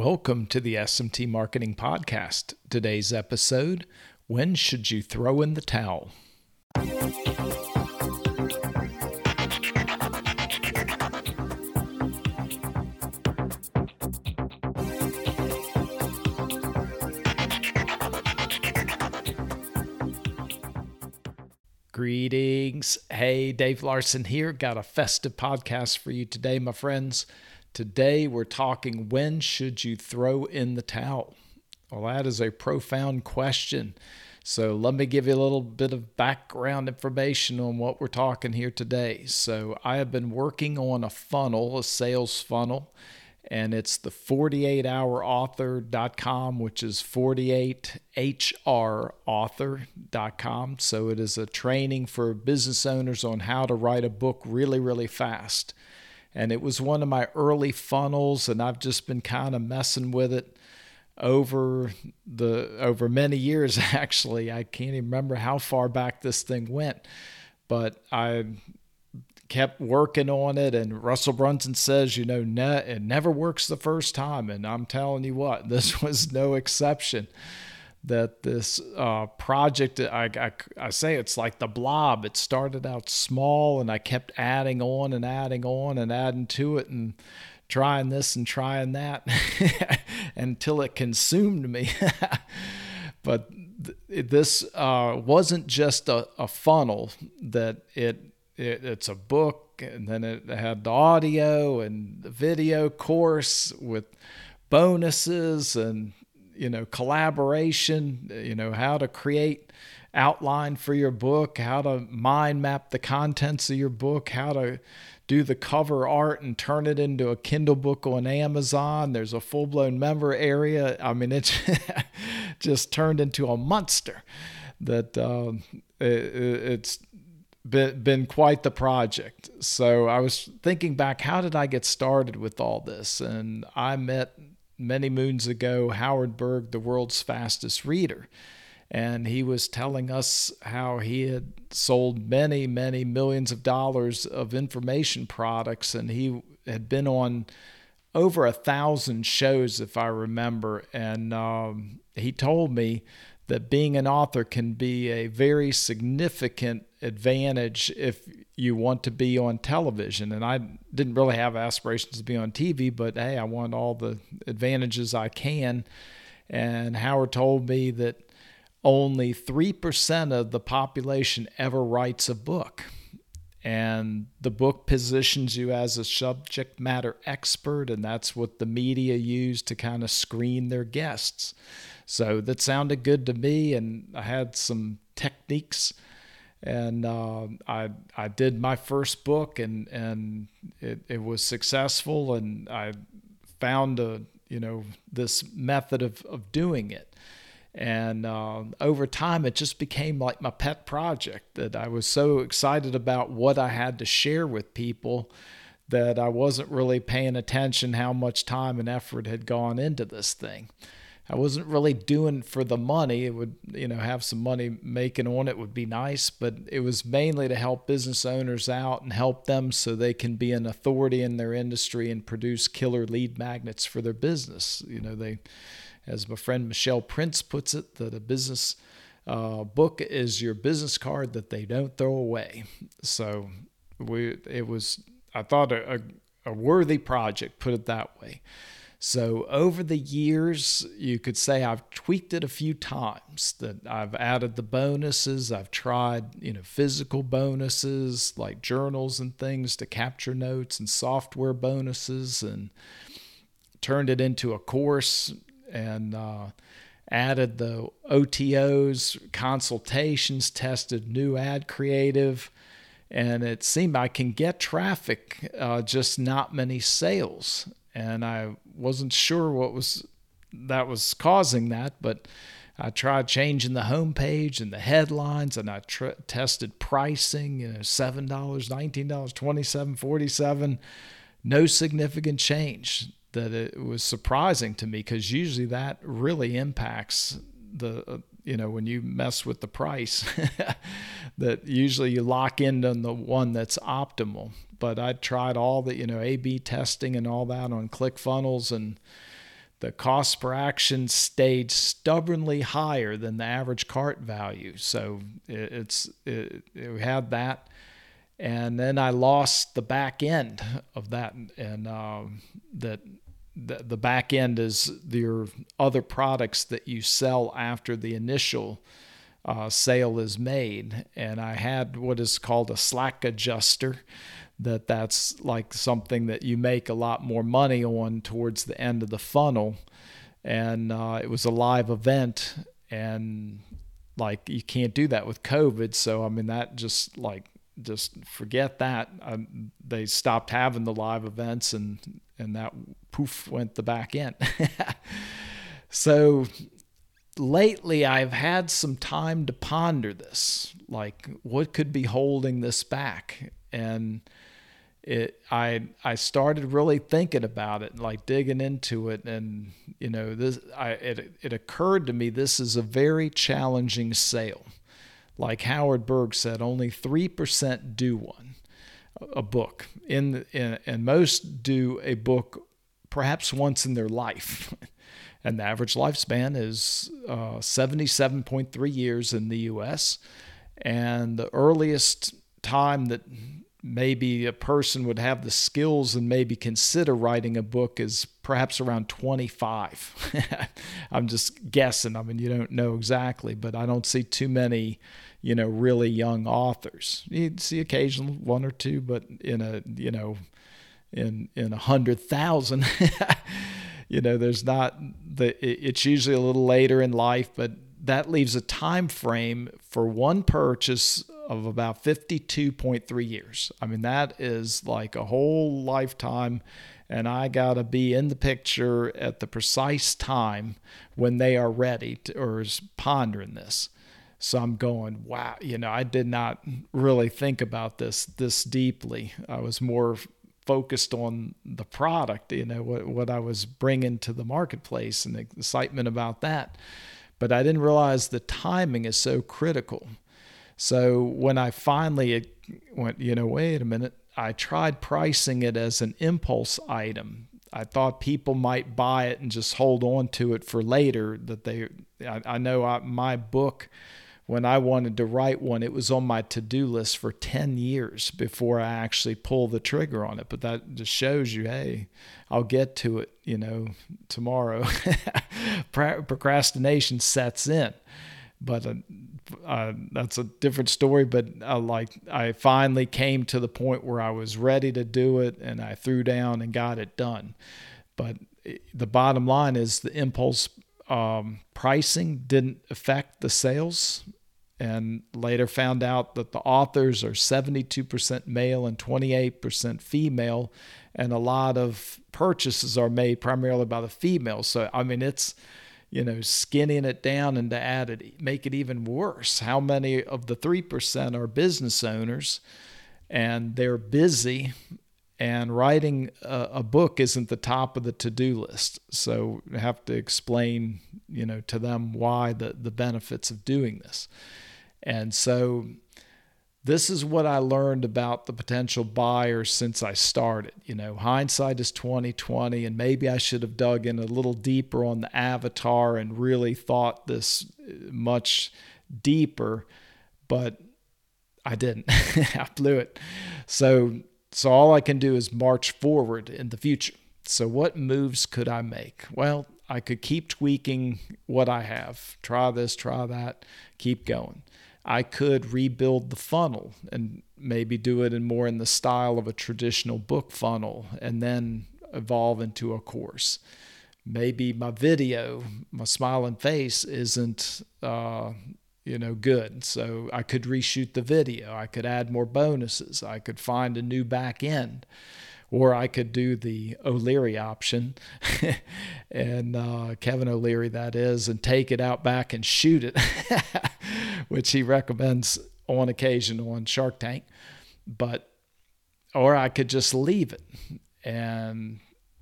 Welcome to the SMT Marketing Podcast. Today's episode When Should You Throw in the Towel? Greetings. Hey, Dave Larson here. Got a festive podcast for you today, my friends. Today we're talking when should you throw in the towel? Well, that is a profound question. So let me give you a little bit of background information on what we're talking here today. So I have been working on a funnel, a sales funnel, and it's the 48hourauthor.com, which is 48hrauthor.com. So it is a training for business owners on how to write a book really, really fast and it was one of my early funnels and I've just been kind of messing with it over the over many years actually. I can't even remember how far back this thing went but I kept working on it. And Russell Brunson says you know ne- it never works the first time. And I'm telling you what this was no exception that this uh, project, I, I, I, say it's like the blob. It started out small and I kept adding on and adding on and adding to it and trying this and trying that until it consumed me. but th- this uh, wasn't just a, a funnel, that it, it it's a book and then it had the audio and the video course with bonuses and you know collaboration you know how to create outline for your book how to mind map the contents of your book how to do the cover art and turn it into a kindle book on amazon. There's a full-blown member area. I mean it's just turned into a monster that um, it, it's been quite the project. So i was thinking back how did i get started with all this? And i met many moons ago Howard Berg, the world's fastest reader. And he was telling us how he had sold many, many millions of dollars of information products. And he had been on over a thousand shows, if I remember. And um, he told me that being an author can be a very significant advantage if you want to be on television. And I didn't really have aspirations to be on TV, but hey, I want all the advantages I can. And Howard told me that only 3% of the population ever writes a book. And the book positions you as a subject matter expert, and that's what the media use to kind of screen their guests. So that sounded good to me, and I had some techniques and uh, I I did my first book and and it, it was successful and I found a you know this method of of doing it and uh, over time it just became like my pet project that I was so excited about what I had to share with people that I wasn't really paying attention how much time and effort had gone into this thing. I wasn't really doing for the money. It would, you know, have some money making on it would be nice, but it was mainly to help business owners out and help them so they can be an authority in their industry and produce killer lead magnets for their business. You know, they, as my friend Michelle Prince puts it, that a business uh, book is your business card that they don't throw away. So we, it was, I thought a, a, a worthy project, put it that way. So over the years, you could say I've tweaked it a few times. That I've added the bonuses. I've tried, you know, physical bonuses like journals and things to capture notes and software bonuses, and turned it into a course and uh, added the OTOs, consultations, tested new ad creative. And it seemed I can get traffic, uh, just not many sales and I wasn't sure what was that was causing that, but I tried changing the homepage and the headlines, and I tr- tested pricing. You know, seven dollars, nineteen dollars, twenty-seven, forty-seven. No significant change. That it was surprising to me because usually that really impacts the you know when you mess with the price that usually you lock in on the one that's optimal but I tried all the you know A/B testing and all that on ClickFunnels, and the cost per action stayed stubbornly higher than the average cart value. So it, it's it, it had that, and then I lost the back end of that, and uh, that the, the back end is your other products that you sell after the initial uh, sale is made. And I had what is called a slack adjuster. That that's like something that you make a lot more money on towards the end of the funnel, and uh, it was a live event, and like you can't do that with COVID. So I mean that just like just forget that. Um, they stopped having the live events, and and that poof went the back end. so lately I've had some time to ponder this, like what could be holding this back, and it I I started really thinking about it, like digging into it, and you know this I it it occurred to me this is a very challenging sale. Like Howard Berg said, only three percent do one, a book, in, in and most do a book perhaps once in their life. and the average lifespan is uh, 77.3 years in the US. And the earliest time that maybe a person would have the skills and maybe consider writing a book is perhaps around 25. I'm just guessing. I mean, you don't know exactly, but I don't see too many, you know, really young authors. You'd see occasional one or two, but in a, you know, in in a hundred thousand. You know there's not the it's usually a little later in life but that leaves a time frame for one purchase of about 52.3 years. I mean that is like a whole lifetime and i got to be in the picture at the precise time when they are ready to, or is pondering this. So i'm going wow you know i did not really think about this this deeply. I was more focused on the product, you know, what, what I was bringing to the marketplace and the excitement about that. But I didn't realize the timing is so critical. So when I finally went, you know, wait a minute, I tried pricing it as an impulse item. I thought people might buy it and just hold on to it for later. That they, I, I know I, my book when I wanted to write one, it was on my to do list for 10 years before I actually pull the trigger on it. But that just shows you, hey, I'll get to it, you know, tomorrow. Procrastination sets in. But uh, uh, that's a different story. But uh, like, I finally came to the point where I was ready to do it and I threw down and got it done. But eh, the bottom line is the impulse um, pricing didn't affect the sales and later found out that the authors are 72% male and 28% female and a lot of purchases are made primarily by the females so i mean it's you know skinning it down and to add it make it even worse. How many of the 3% are business owners and they're busy and writing a, a book isn't the top of the to-do list? So have to explain you know to them why the the benefits of doing this and so this is what I learned about the potential buyers since I started. You know, hindsight is 2020 and maybe I should have dug in a little deeper on the avatar and really thought this uh, much deeper, but I didn't. I blew it. So so all I can do is march forward in the future. So what moves could I make? Well, I could keep tweaking what I have. Try this, try that, keep going. I could rebuild the funnel and maybe do it in more in the style of a traditional book funnel and then evolve into a course. Maybe my video, my smiling face isn't uh, you know good so i could reshoot the video i could add more bonuses i could find a new back end or I could do the O'Leary option, and uh, Kevin O'Leary that is, and take it out back and shoot it, which he recommends on occasion on Shark Tank. But or I could just leave it and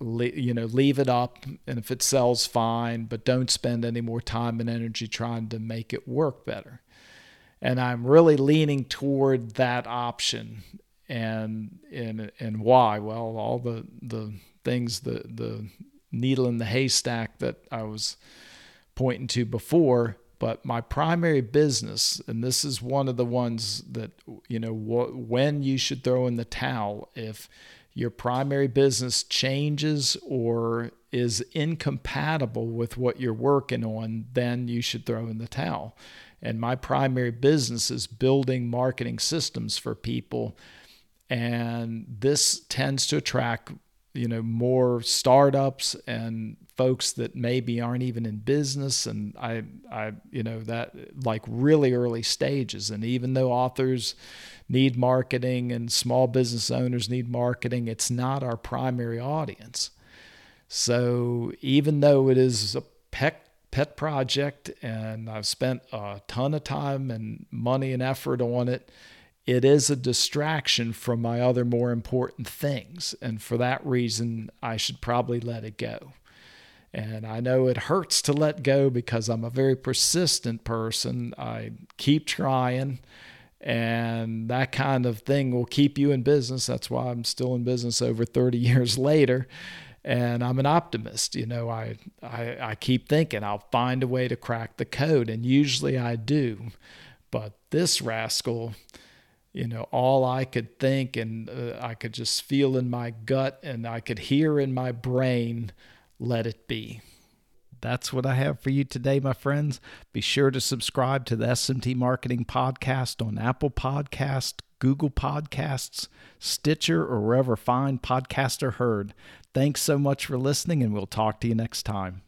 you know leave it up and if it sells fine but don't spend any more time and energy trying to make it work better and i'm really leaning toward that option and and and why? Well, all the the things the the needle in the haystack that I was pointing to before. But my primary business, and this is one of the ones that, you know, when you should throw in the towel, if your primary business changes or is incompatible with what you're working on, then you should throw in the towel. And my primary business is building marketing systems for people. And this tends to attract, you know, more startups and folks that maybe aren't even in business. And I, I, you know, that like really early stages. And even though authors need marketing and small business owners need marketing, it's not our primary audience. So even though it is a pet pet project and I've spent a ton of time and money and effort on it, it is a distraction from my other more important things. And for that reason, I should probably let it go. And I know it hurts to let go because I'm a very persistent person. I keep trying, and that kind of thing will keep you in business. That's why I'm still in business over 30 years later and I'm an optimist. You know, I, I I keep thinking I'll find a way to crack the code, and usually I do. But this rascal, you know, all I could think and uh, I could just feel in my gut and I could hear in my brain, let it be. That's what I have for you today, my friends. Be sure to subscribe to the SMT Marketing Podcast on Apple Podcast, Google Podcasts, Stitcher, or wherever fine podcasts are heard. Thanks so much for listening, and we'll talk to you next time.